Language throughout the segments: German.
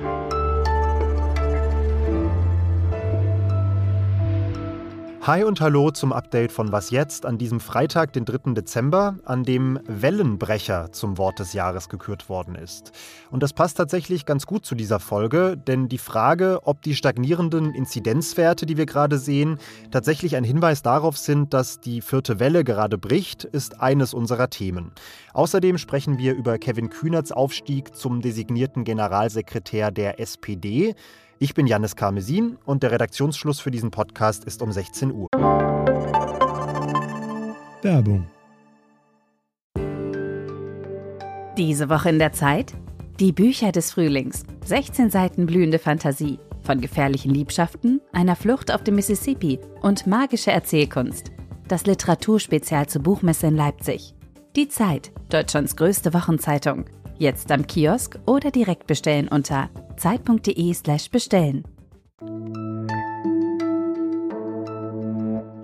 you Hi und hallo zum Update von Was jetzt an diesem Freitag, den 3. Dezember, an dem Wellenbrecher zum Wort des Jahres gekürt worden ist. Und das passt tatsächlich ganz gut zu dieser Folge, denn die Frage, ob die stagnierenden Inzidenzwerte, die wir gerade sehen, tatsächlich ein Hinweis darauf sind, dass die vierte Welle gerade bricht, ist eines unserer Themen. Außerdem sprechen wir über Kevin Kühnerts Aufstieg zum designierten Generalsekretär der SPD. Ich bin Janis Karmesin und der Redaktionsschluss für diesen Podcast ist um 16 Uhr. Werbung. Diese Woche in der Zeit? Die Bücher des Frühlings. 16 Seiten blühende Fantasie. Von gefährlichen Liebschaften, einer Flucht auf dem Mississippi und magische Erzählkunst. Das Literaturspezial zur Buchmesse in Leipzig. Die Zeit, Deutschlands größte Wochenzeitung. Jetzt am Kiosk oder direkt bestellen unter zeit.de/slash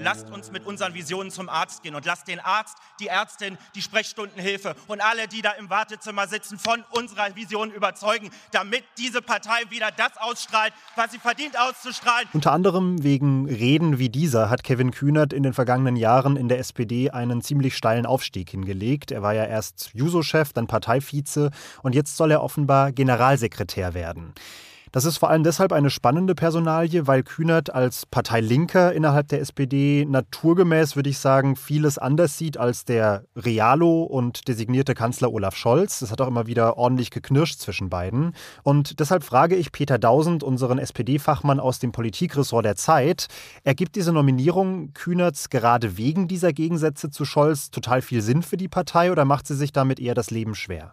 Lasst uns mit unseren Visionen zum Arzt gehen und lasst den Arzt, die Ärztin, die Sprechstundenhilfe und alle, die da im Wartezimmer sitzen, von unserer Vision überzeugen, damit diese Partei wieder das ausstrahlt, was sie verdient auszustrahlen. Unter anderem wegen Reden wie dieser hat Kevin Kühnert in den vergangenen Jahren in der SPD einen ziemlich steilen Aufstieg hingelegt. Er war ja erst Juso-Chef, dann Parteivize und jetzt soll er offenbar Generalsekretär werden. Das ist vor allem deshalb eine spannende Personalie, weil Kühnert als Parteilinker innerhalb der SPD naturgemäß, würde ich sagen, vieles anders sieht als der Realo und designierte Kanzler Olaf Scholz. Es hat auch immer wieder ordentlich geknirscht zwischen beiden. Und deshalb frage ich Peter Dausend, unseren SPD-Fachmann aus dem Politikressort der Zeit, ergibt diese Nominierung Kühnerts gerade wegen dieser Gegensätze zu Scholz total viel Sinn für die Partei oder macht sie sich damit eher das Leben schwer?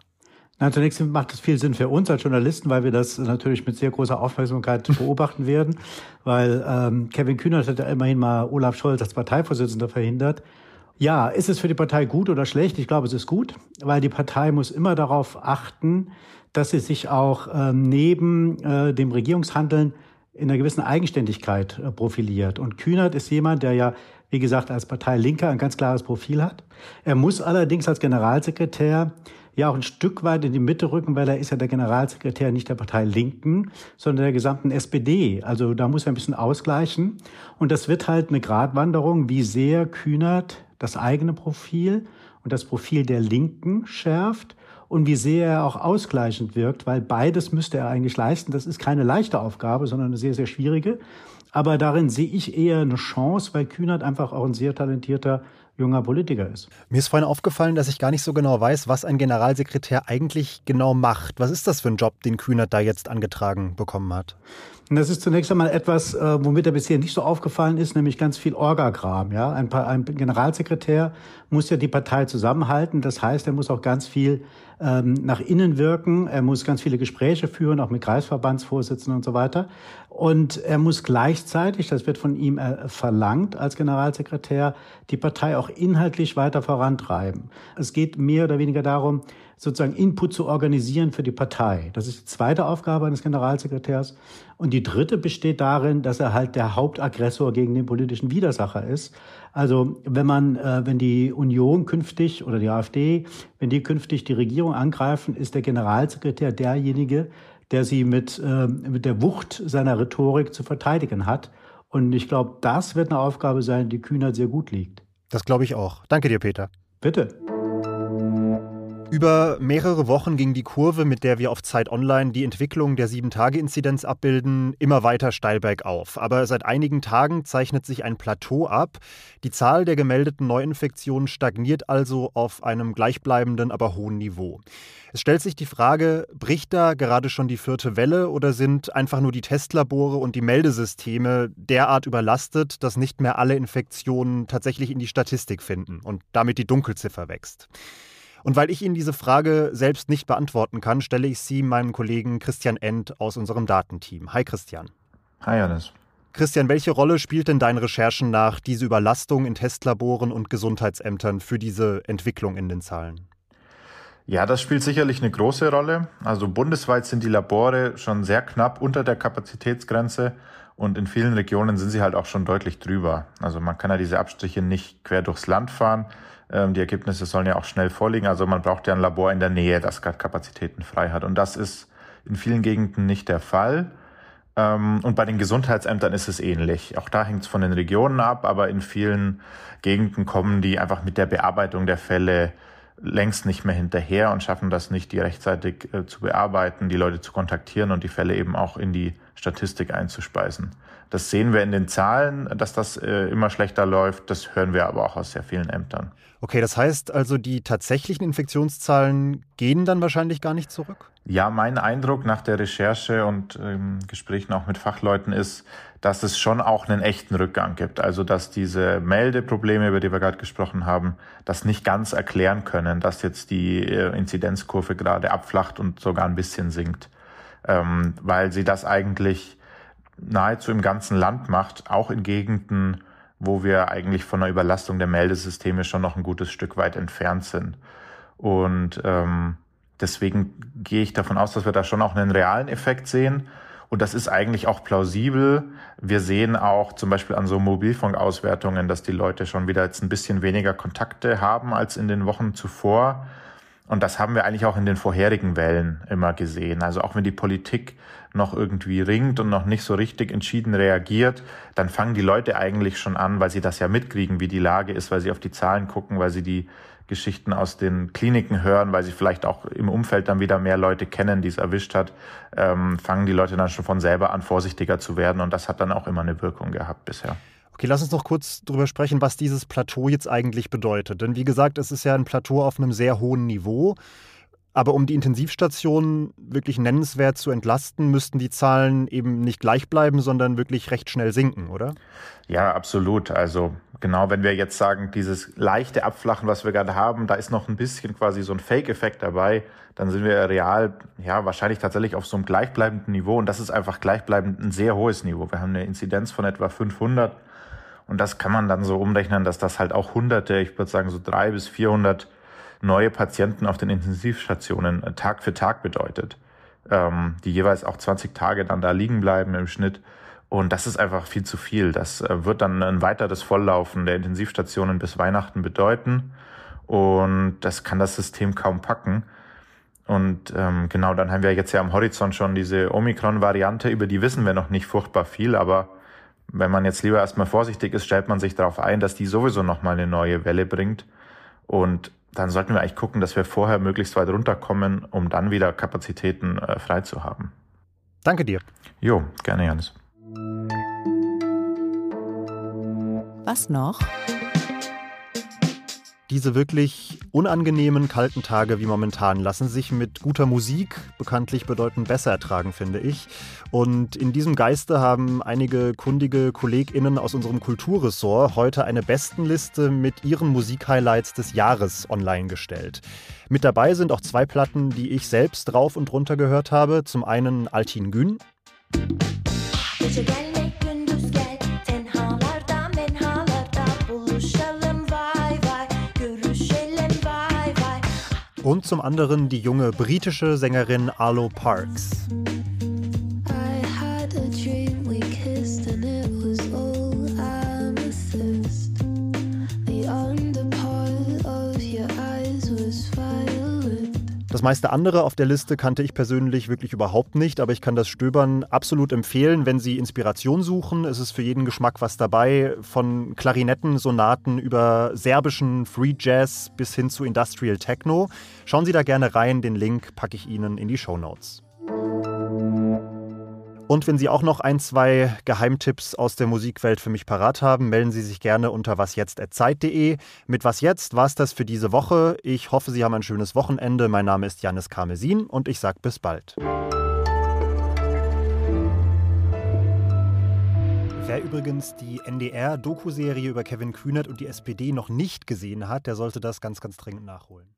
Na, zunächst macht es viel Sinn für uns als Journalisten, weil wir das natürlich mit sehr großer Aufmerksamkeit beobachten werden, weil ähm, Kevin Kühnert hat ja immerhin mal Olaf Scholz als Parteivorsitzender verhindert. Ja, ist es für die Partei gut oder schlecht? Ich glaube, es ist gut, weil die Partei muss immer darauf achten, dass sie sich auch ähm, neben äh, dem Regierungshandeln in einer gewissen Eigenständigkeit äh, profiliert. Und Kühnert ist jemand, der ja, wie gesagt, als Partei Linker ein ganz klares Profil hat. Er muss allerdings als Generalsekretär ja auch ein Stück weit in die Mitte rücken, weil er ist ja der Generalsekretär nicht der Partei Linken, sondern der gesamten SPD. Also da muss er ein bisschen ausgleichen. Und das wird halt eine Gratwanderung, wie sehr Kühnert das eigene Profil und das Profil der Linken schärft und wie sehr er auch ausgleichend wirkt, weil beides müsste er eigentlich leisten. Das ist keine leichte Aufgabe, sondern eine sehr, sehr schwierige. Aber darin sehe ich eher eine Chance, weil Kühnert einfach auch ein sehr talentierter junger Politiker ist. Mir ist vorhin aufgefallen, dass ich gar nicht so genau weiß, was ein Generalsekretär eigentlich genau macht. Was ist das für ein Job, den Kühnert da jetzt angetragen bekommen hat? Das ist zunächst einmal etwas, äh, womit er bisher nicht so aufgefallen ist, nämlich ganz viel Orgagram. Ja? Ein, ein Generalsekretär muss ja die Partei zusammenhalten. Das heißt, er muss auch ganz viel ähm, nach innen wirken. Er muss ganz viele Gespräche führen, auch mit Kreisverbandsvorsitzenden und so weiter. Und er muss gleichzeitig, das wird von ihm äh, verlangt als Generalsekretär, die Partei auch inhaltlich weiter vorantreiben. Es geht mehr oder weniger darum, sozusagen Input zu organisieren für die Partei. Das ist die zweite Aufgabe eines Generalsekretärs. Und die dritte besteht darin, dass er halt der Hauptaggressor gegen den politischen Widersacher ist. Also wenn man, äh, wenn die Union künftig oder die AfD, wenn die künftig die Regierung angreifen, ist der Generalsekretär derjenige, der sie mit, äh, mit der Wucht seiner Rhetorik zu verteidigen hat. Und ich glaube, das wird eine Aufgabe sein, die Kühnert sehr gut liegt. Das glaube ich auch. Danke dir, Peter. Bitte. Über mehrere Wochen ging die Kurve, mit der wir auf Zeit Online die Entwicklung der 7-Tage-Inzidenz abbilden, immer weiter steil bergauf. Aber seit einigen Tagen zeichnet sich ein Plateau ab. Die Zahl der gemeldeten Neuinfektionen stagniert also auf einem gleichbleibenden, aber hohen Niveau. Es stellt sich die Frage, bricht da gerade schon die vierte Welle oder sind einfach nur die Testlabore und die Meldesysteme derart überlastet, dass nicht mehr alle Infektionen tatsächlich in die Statistik finden und damit die Dunkelziffer wächst? Und weil ich Ihnen diese Frage selbst nicht beantworten kann, stelle ich sie meinem Kollegen Christian End aus unserem Datenteam. Hi Christian. Hi Janis. Christian, welche Rolle spielt denn deinen Recherchen nach diese Überlastung in Testlaboren und Gesundheitsämtern für diese Entwicklung in den Zahlen? Ja, das spielt sicherlich eine große Rolle. Also bundesweit sind die Labore schon sehr knapp unter der Kapazitätsgrenze und in vielen Regionen sind sie halt auch schon deutlich drüber. Also man kann ja diese Abstriche nicht quer durchs Land fahren. Ähm, die Ergebnisse sollen ja auch schnell vorliegen. Also man braucht ja ein Labor in der Nähe, das gerade Kapazitäten frei hat. Und das ist in vielen Gegenden nicht der Fall. Ähm, und bei den Gesundheitsämtern ist es ähnlich. Auch da hängt es von den Regionen ab, aber in vielen Gegenden kommen die einfach mit der Bearbeitung der Fälle längst nicht mehr hinterher und schaffen das nicht, die rechtzeitig äh, zu bearbeiten, die Leute zu kontaktieren und die Fälle eben auch in die Statistik einzuspeisen. Das sehen wir in den Zahlen, dass das äh, immer schlechter läuft. Das hören wir aber auch aus sehr vielen Ämtern. Okay, das heißt also, die tatsächlichen Infektionszahlen gehen dann wahrscheinlich gar nicht zurück? Ja, mein Eindruck nach der Recherche und ähm, Gesprächen auch mit Fachleuten ist, dass es schon auch einen echten Rückgang gibt. Also dass diese Meldeprobleme, über die wir gerade gesprochen haben, das nicht ganz erklären können, dass jetzt die äh, Inzidenzkurve gerade abflacht und sogar ein bisschen sinkt. Ähm, weil sie das eigentlich nahezu im ganzen Land macht, auch in Gegenden, wo wir eigentlich von einer Überlastung der Meldesysteme schon noch ein gutes Stück weit entfernt sind. Und ähm, deswegen gehe ich davon aus, dass wir da schon auch einen realen Effekt sehen. Und das ist eigentlich auch plausibel. Wir sehen auch zum Beispiel an so Mobilfunkauswertungen, dass die Leute schon wieder jetzt ein bisschen weniger Kontakte haben als in den Wochen zuvor. Und das haben wir eigentlich auch in den vorherigen Wellen immer gesehen. Also auch wenn die Politik noch irgendwie ringt und noch nicht so richtig entschieden reagiert, dann fangen die Leute eigentlich schon an, weil sie das ja mitkriegen, wie die Lage ist, weil sie auf die Zahlen gucken, weil sie die Geschichten aus den Kliniken hören, weil sie vielleicht auch im Umfeld dann wieder mehr Leute kennen, die es erwischt hat, ähm, fangen die Leute dann schon von selber an, vorsichtiger zu werden. Und das hat dann auch immer eine Wirkung gehabt bisher. Okay, lass uns noch kurz darüber sprechen, was dieses Plateau jetzt eigentlich bedeutet. Denn wie gesagt, es ist ja ein Plateau auf einem sehr hohen Niveau. Aber um die Intensivstationen wirklich nennenswert zu entlasten, müssten die Zahlen eben nicht gleich bleiben, sondern wirklich recht schnell sinken, oder? Ja, absolut. Also genau, wenn wir jetzt sagen, dieses leichte Abflachen, was wir gerade haben, da ist noch ein bisschen quasi so ein Fake-Effekt dabei, dann sind wir real, ja, wahrscheinlich tatsächlich auf so einem gleichbleibenden Niveau. Und das ist einfach gleichbleibend ein sehr hohes Niveau. Wir haben eine Inzidenz von etwa 500. Und das kann man dann so umrechnen, dass das halt auch hunderte, ich würde sagen so drei bis 400 neue Patienten auf den Intensivstationen äh, Tag für Tag bedeutet, ähm, die jeweils auch 20 Tage dann da liegen bleiben im Schnitt. Und das ist einfach viel zu viel. Das äh, wird dann ein weiteres Volllaufen der Intensivstationen bis Weihnachten bedeuten. Und das kann das System kaum packen. Und ähm, genau, dann haben wir jetzt ja am Horizont schon diese Omikron-Variante, über die wissen wir noch nicht furchtbar viel, aber wenn man jetzt lieber erstmal vorsichtig ist, stellt man sich darauf ein, dass die sowieso nochmal eine neue Welle bringt. Und dann sollten wir eigentlich gucken, dass wir vorher möglichst weit runterkommen, um dann wieder Kapazitäten äh, frei zu haben. Danke dir. Jo, gerne, Janis. Was noch? Diese wirklich unangenehmen kalten Tage wie momentan lassen sich mit guter Musik bekanntlich bedeutend besser ertragen, finde ich. Und in diesem Geiste haben einige kundige KollegInnen aus unserem Kulturressort heute eine Bestenliste mit ihren Musikhighlights des Jahres online gestellt. Mit dabei sind auch zwei Platten, die ich selbst drauf und runter gehört habe. Zum einen Altin Gün. Und zum anderen die junge britische Sängerin Arlo Parks. Meiste andere auf der Liste kannte ich persönlich wirklich überhaupt nicht, aber ich kann das Stöbern absolut empfehlen, wenn Sie Inspiration suchen. Es ist für jeden Geschmack was dabei, von Klarinetten, Sonaten über serbischen Free Jazz bis hin zu Industrial Techno. Schauen Sie da gerne rein, den Link packe ich Ihnen in die Show Notes. Und wenn Sie auch noch ein, zwei Geheimtipps aus der Musikwelt für mich parat haben, melden Sie sich gerne unter wasjetzt.zeit.de. Mit Was Jetzt war es das für diese Woche. Ich hoffe, Sie haben ein schönes Wochenende. Mein Name ist Janis Karmesin und ich sage bis bald. Wer übrigens die NDR-Doku-Serie über Kevin Kühnert und die SPD noch nicht gesehen hat, der sollte das ganz, ganz dringend nachholen.